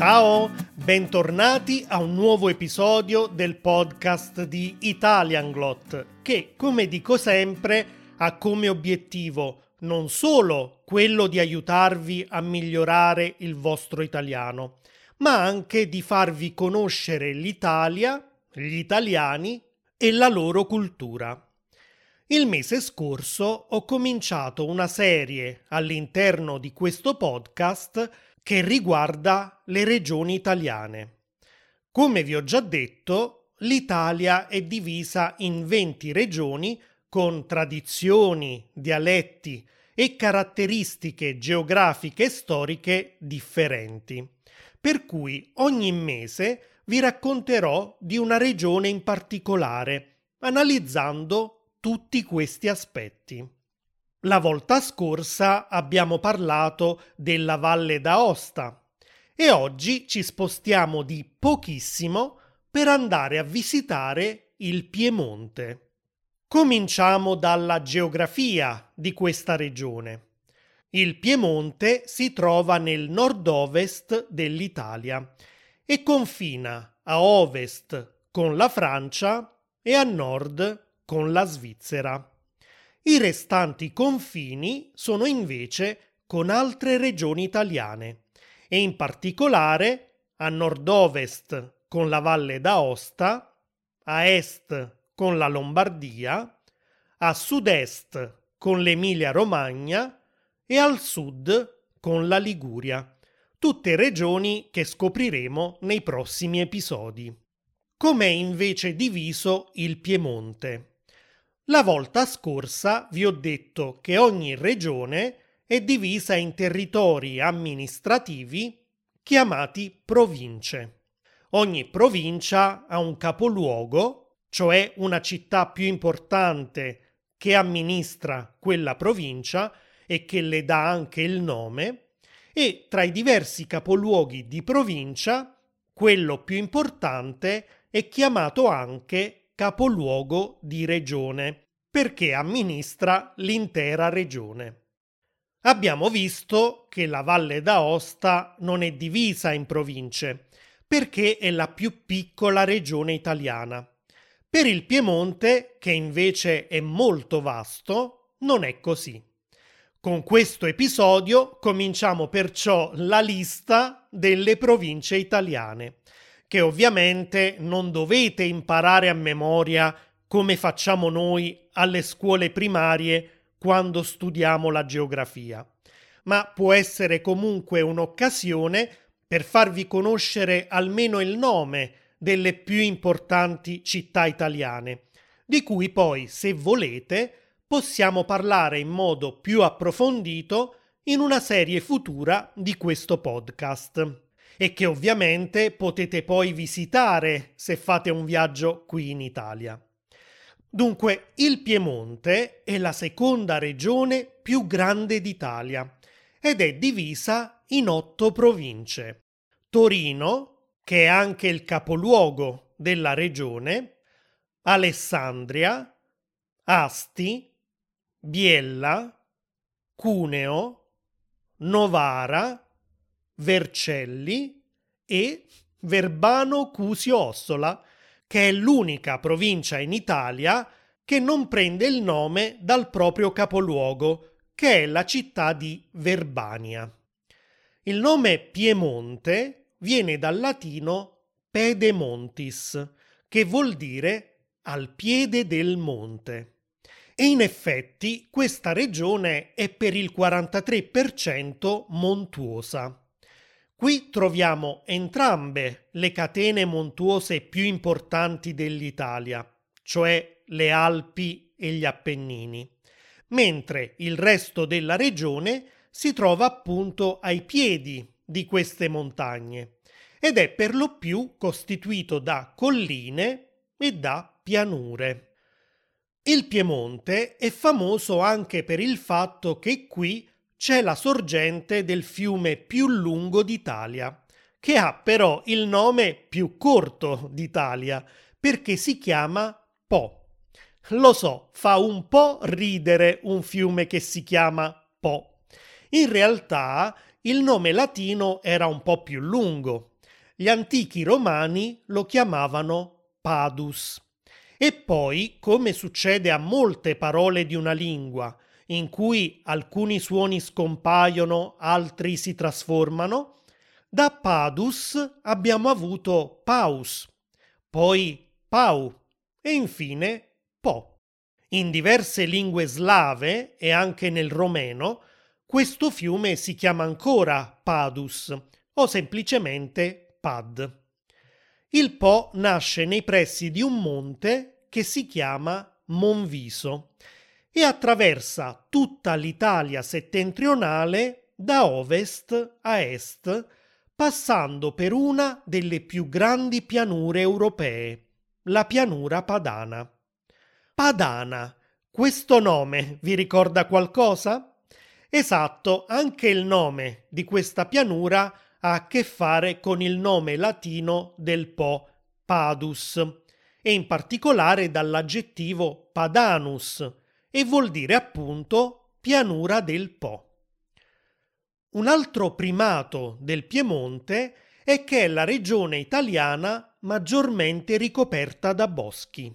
Ciao, bentornati a un nuovo episodio del podcast di Italian Glot che, come dico sempre, ha come obiettivo non solo quello di aiutarvi a migliorare il vostro italiano, ma anche di farvi conoscere l'Italia, gli italiani e la loro cultura. Il mese scorso ho cominciato una serie all'interno di questo podcast che riguarda le regioni italiane. Come vi ho già detto, l'Italia è divisa in 20 regioni con tradizioni, dialetti e caratteristiche geografiche e storiche differenti. Per cui ogni mese vi racconterò di una regione in particolare, analizzando tutti questi aspetti. La volta scorsa abbiamo parlato della Valle d'Aosta e oggi ci spostiamo di pochissimo per andare a visitare il Piemonte. Cominciamo dalla geografia di questa regione. Il Piemonte si trova nel nord-ovest dell'Italia e confina a ovest con la Francia e a nord con la Svizzera. I restanti confini sono invece con altre regioni italiane e in particolare a nord-ovest con la Valle d'Aosta, a est con la Lombardia, a sud-est con l'Emilia-Romagna e al sud con la Liguria, tutte regioni che scopriremo nei prossimi episodi. Com'è invece diviso il Piemonte? La volta scorsa vi ho detto che ogni regione è divisa in territori amministrativi chiamati province. Ogni provincia ha un capoluogo cioè una città più importante che amministra quella provincia e che le dà anche il nome, e tra i diversi capoluoghi di provincia, quello più importante è chiamato anche capoluogo di regione, perché amministra l'intera regione. Abbiamo visto che la Valle d'Aosta non è divisa in province, perché è la più piccola regione italiana per il Piemonte, che invece è molto vasto, non è così. Con questo episodio cominciamo perciò la lista delle province italiane, che ovviamente non dovete imparare a memoria come facciamo noi alle scuole primarie quando studiamo la geografia, ma può essere comunque un'occasione per farvi conoscere almeno il nome delle più importanti città italiane, di cui poi, se volete, possiamo parlare in modo più approfondito in una serie futura di questo podcast e che ovviamente potete poi visitare se fate un viaggio qui in Italia. Dunque, il Piemonte è la seconda regione più grande d'Italia ed è divisa in otto province. Torino, che è anche il capoluogo della regione, Alessandria, Asti, Biella, Cuneo, Novara, Vercelli e Verbano Cusio Ossola, che è l'unica provincia in Italia che non prende il nome dal proprio capoluogo, che è la città di Verbania. Il nome Piemonte viene dal latino pedemontis, che vuol dire al piede del monte. E in effetti questa regione è per il 43% montuosa. Qui troviamo entrambe le catene montuose più importanti dell'Italia, cioè le Alpi e gli Appennini, mentre il resto della regione si trova appunto ai piedi di queste montagne ed è per lo più costituito da colline e da pianure. Il Piemonte è famoso anche per il fatto che qui c'è la sorgente del fiume più lungo d'Italia, che ha però il nome più corto d'Italia, perché si chiama Po. Lo so, fa un po' ridere un fiume che si chiama Po. In realtà il nome latino era un po' più lungo gli antichi romani lo chiamavano Padus. E poi, come succede a molte parole di una lingua, in cui alcuni suoni scompaiono, altri si trasformano, da Padus abbiamo avuto Paus, poi Pau e infine Po. In diverse lingue slave e anche nel romeno, questo fiume si chiama ancora Padus o semplicemente Pad. Il Po nasce nei pressi di un monte che si chiama Monviso e attraversa tutta l'Italia settentrionale da ovest a est, passando per una delle più grandi pianure europee, la pianura padana. Padana, questo nome vi ricorda qualcosa? Esatto, anche il nome di questa pianura ha a che fare con il nome latino del Po, Padus, e in particolare dall'aggettivo Padanus, e vuol dire appunto pianura del Po. Un altro primato del Piemonte è che è la regione italiana maggiormente ricoperta da boschi.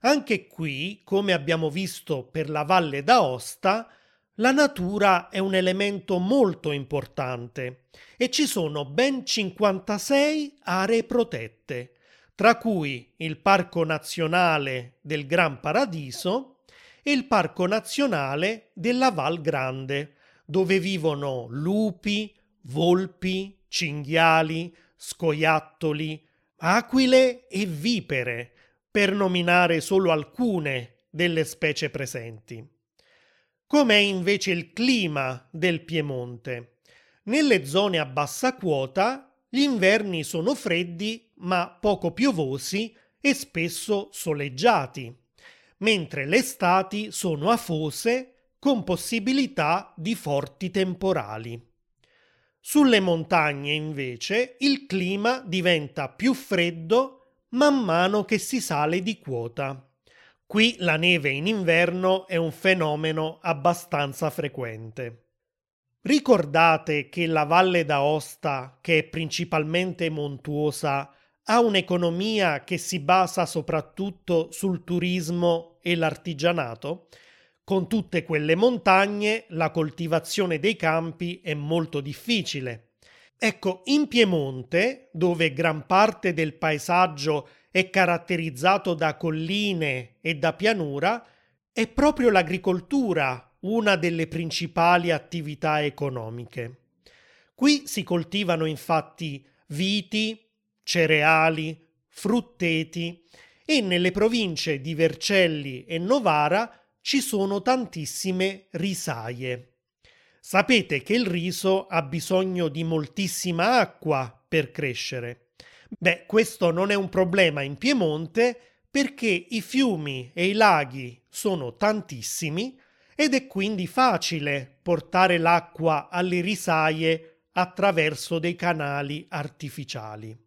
Anche qui, come abbiamo visto per la Valle d'Aosta, la natura è un elemento molto importante e ci sono ben 56 aree protette, tra cui il Parco Nazionale del Gran Paradiso e il Parco Nazionale della Val Grande, dove vivono lupi, volpi, cinghiali, scoiattoli, aquile e vipere, per nominare solo alcune delle specie presenti. Com'è invece il clima del Piemonte? Nelle zone a bassa quota gli inverni sono freddi ma poco piovosi e spesso soleggiati, mentre le estati sono afose con possibilità di forti temporali. Sulle montagne invece il clima diventa più freddo man mano che si sale di quota. Qui la neve in inverno è un fenomeno abbastanza frequente. Ricordate che la Valle d'Aosta, che è principalmente montuosa, ha un'economia che si basa soprattutto sul turismo e l'artigianato? Con tutte quelle montagne la coltivazione dei campi è molto difficile. Ecco, in Piemonte, dove gran parte del paesaggio è caratterizzato da colline e da pianura, è proprio l'agricoltura una delle principali attività economiche. Qui si coltivano infatti viti, cereali, frutteti e nelle province di Vercelli e Novara ci sono tantissime risaie. Sapete che il riso ha bisogno di moltissima acqua per crescere. Beh, questo non è un problema in Piemonte perché i fiumi e i laghi sono tantissimi ed è quindi facile portare l'acqua alle risaie attraverso dei canali artificiali.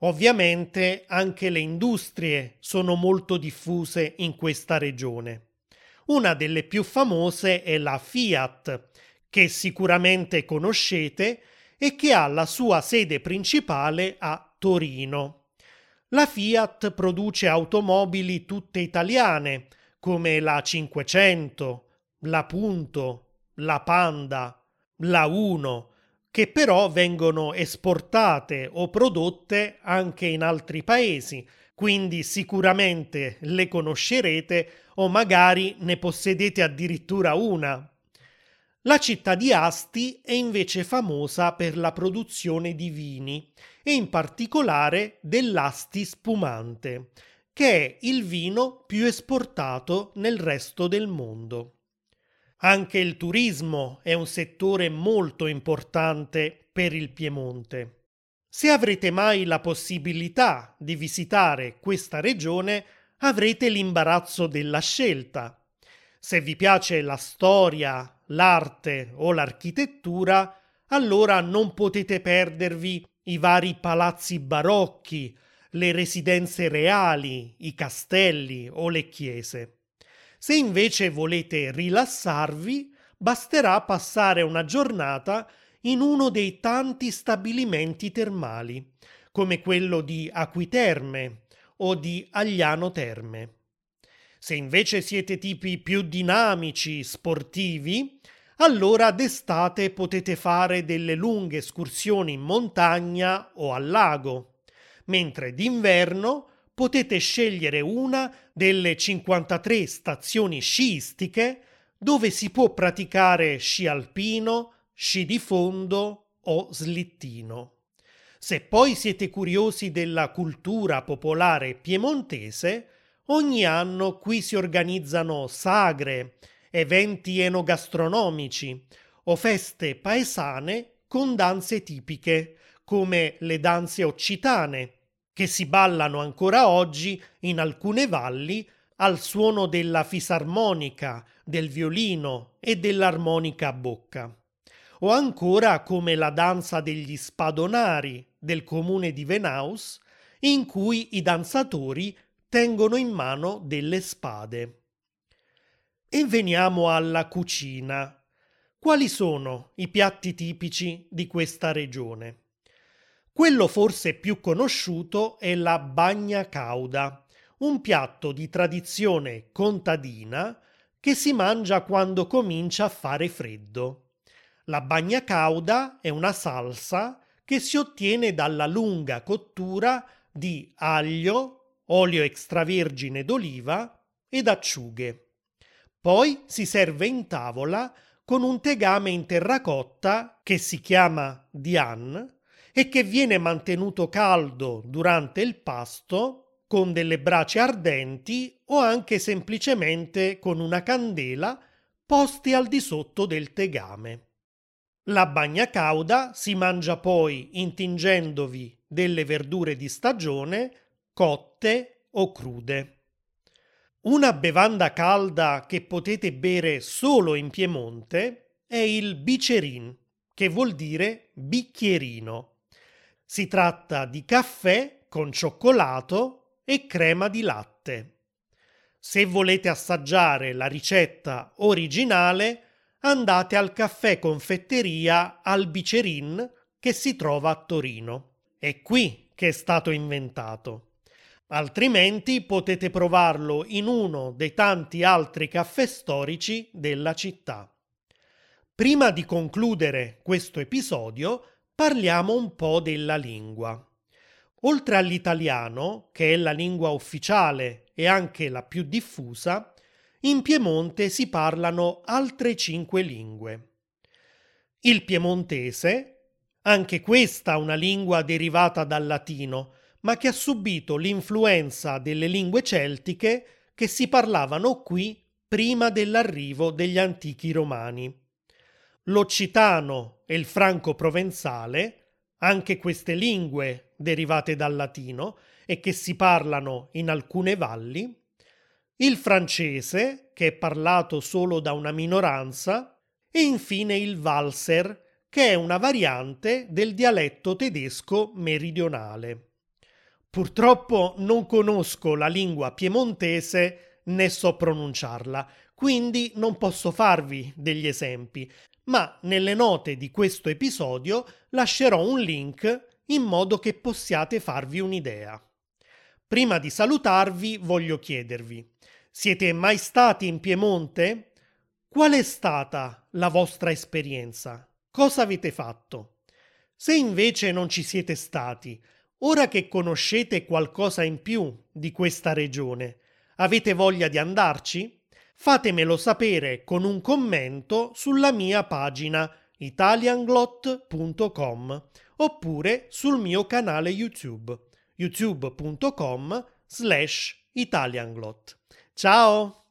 Ovviamente anche le industrie sono molto diffuse in questa regione. Una delle più famose è la Fiat, che sicuramente conoscete e che ha la sua sede principale a Torino. La Fiat produce automobili tutte italiane, come la 500, la Punto, la Panda, la Uno, che però vengono esportate o prodotte anche in altri paesi, quindi sicuramente le conoscerete o magari ne possedete addirittura una. La città di Asti è invece famosa per la produzione di vini e in particolare dell'Asti spumante, che è il vino più esportato nel resto del mondo. Anche il turismo è un settore molto importante per il Piemonte. Se avrete mai la possibilità di visitare questa regione, avrete l'imbarazzo della scelta. Se vi piace la storia, l'arte o l'architettura, allora non potete perdervi i vari palazzi barocchi, le residenze reali, i castelli o le chiese. Se invece volete rilassarvi, basterà passare una giornata in uno dei tanti stabilimenti termali, come quello di Acquiterme o di Agliano Terme. Se invece siete tipi più dinamici, sportivi, allora d'estate potete fare delle lunghe escursioni in montagna o al lago, mentre d'inverno potete scegliere una delle 53 stazioni sciistiche dove si può praticare sci alpino, sci di fondo o slittino. Se poi siete curiosi della cultura popolare piemontese, ogni anno qui si organizzano sagre, eventi enogastronomici o feste paesane con danze tipiche, come le danze occitane, che si ballano ancora oggi in alcune valli al suono della fisarmonica, del violino e dell'armonica a bocca. O ancora come la danza degli spadonari del comune di Venaus, in cui i danzatori tengono in mano delle spade. E veniamo alla cucina. Quali sono i piatti tipici di questa regione? Quello forse più conosciuto è la bagna cauda, un piatto di tradizione contadina che si mangia quando comincia a fare freddo. La bagna cauda è una salsa che si ottiene dalla lunga cottura di aglio, olio extravergine d'oliva ed acciughe. Poi si serve in tavola con un tegame in terracotta che si chiama dian e che viene mantenuto caldo durante il pasto con delle brace ardenti o anche semplicemente con una candela posti al di sotto del tegame. La bagna cauda si mangia poi intingendovi delle verdure di stagione cotte o crude. Una bevanda calda che potete bere solo in Piemonte è il bicerin, che vuol dire bicchierino. Si tratta di caffè con cioccolato e crema di latte. Se volete assaggiare la ricetta originale, andate al caffè confetteria al Bicerin che si trova a Torino. È qui che è stato inventato. Altrimenti potete provarlo in uno dei tanti altri caffè storici della città. Prima di concludere questo episodio, parliamo un po' della lingua. Oltre all'italiano, che è la lingua ufficiale e anche la più diffusa, in Piemonte si parlano altre cinque lingue. Il piemontese, anche questa una lingua derivata dal latino, ma che ha subito l'influenza delle lingue celtiche che si parlavano qui prima dell'arrivo degli antichi romani. L'occitano e il franco-provenzale, anche queste lingue derivate dal latino e che si parlano in alcune valli, il francese, che è parlato solo da una minoranza, e infine il valser, che è una variante del dialetto tedesco meridionale. Purtroppo non conosco la lingua piemontese né so pronunciarla, quindi non posso farvi degli esempi, ma nelle note di questo episodio lascerò un link in modo che possiate farvi un'idea. Prima di salutarvi voglio chiedervi, siete mai stati in Piemonte? Qual è stata la vostra esperienza? Cosa avete fatto? Se invece non ci siete stati, Ora che conoscete qualcosa in più di questa regione, avete voglia di andarci? Fatemelo sapere con un commento sulla mia pagina italianglot.com oppure sul mio canale YouTube youtube.com slash italianglot. Ciao!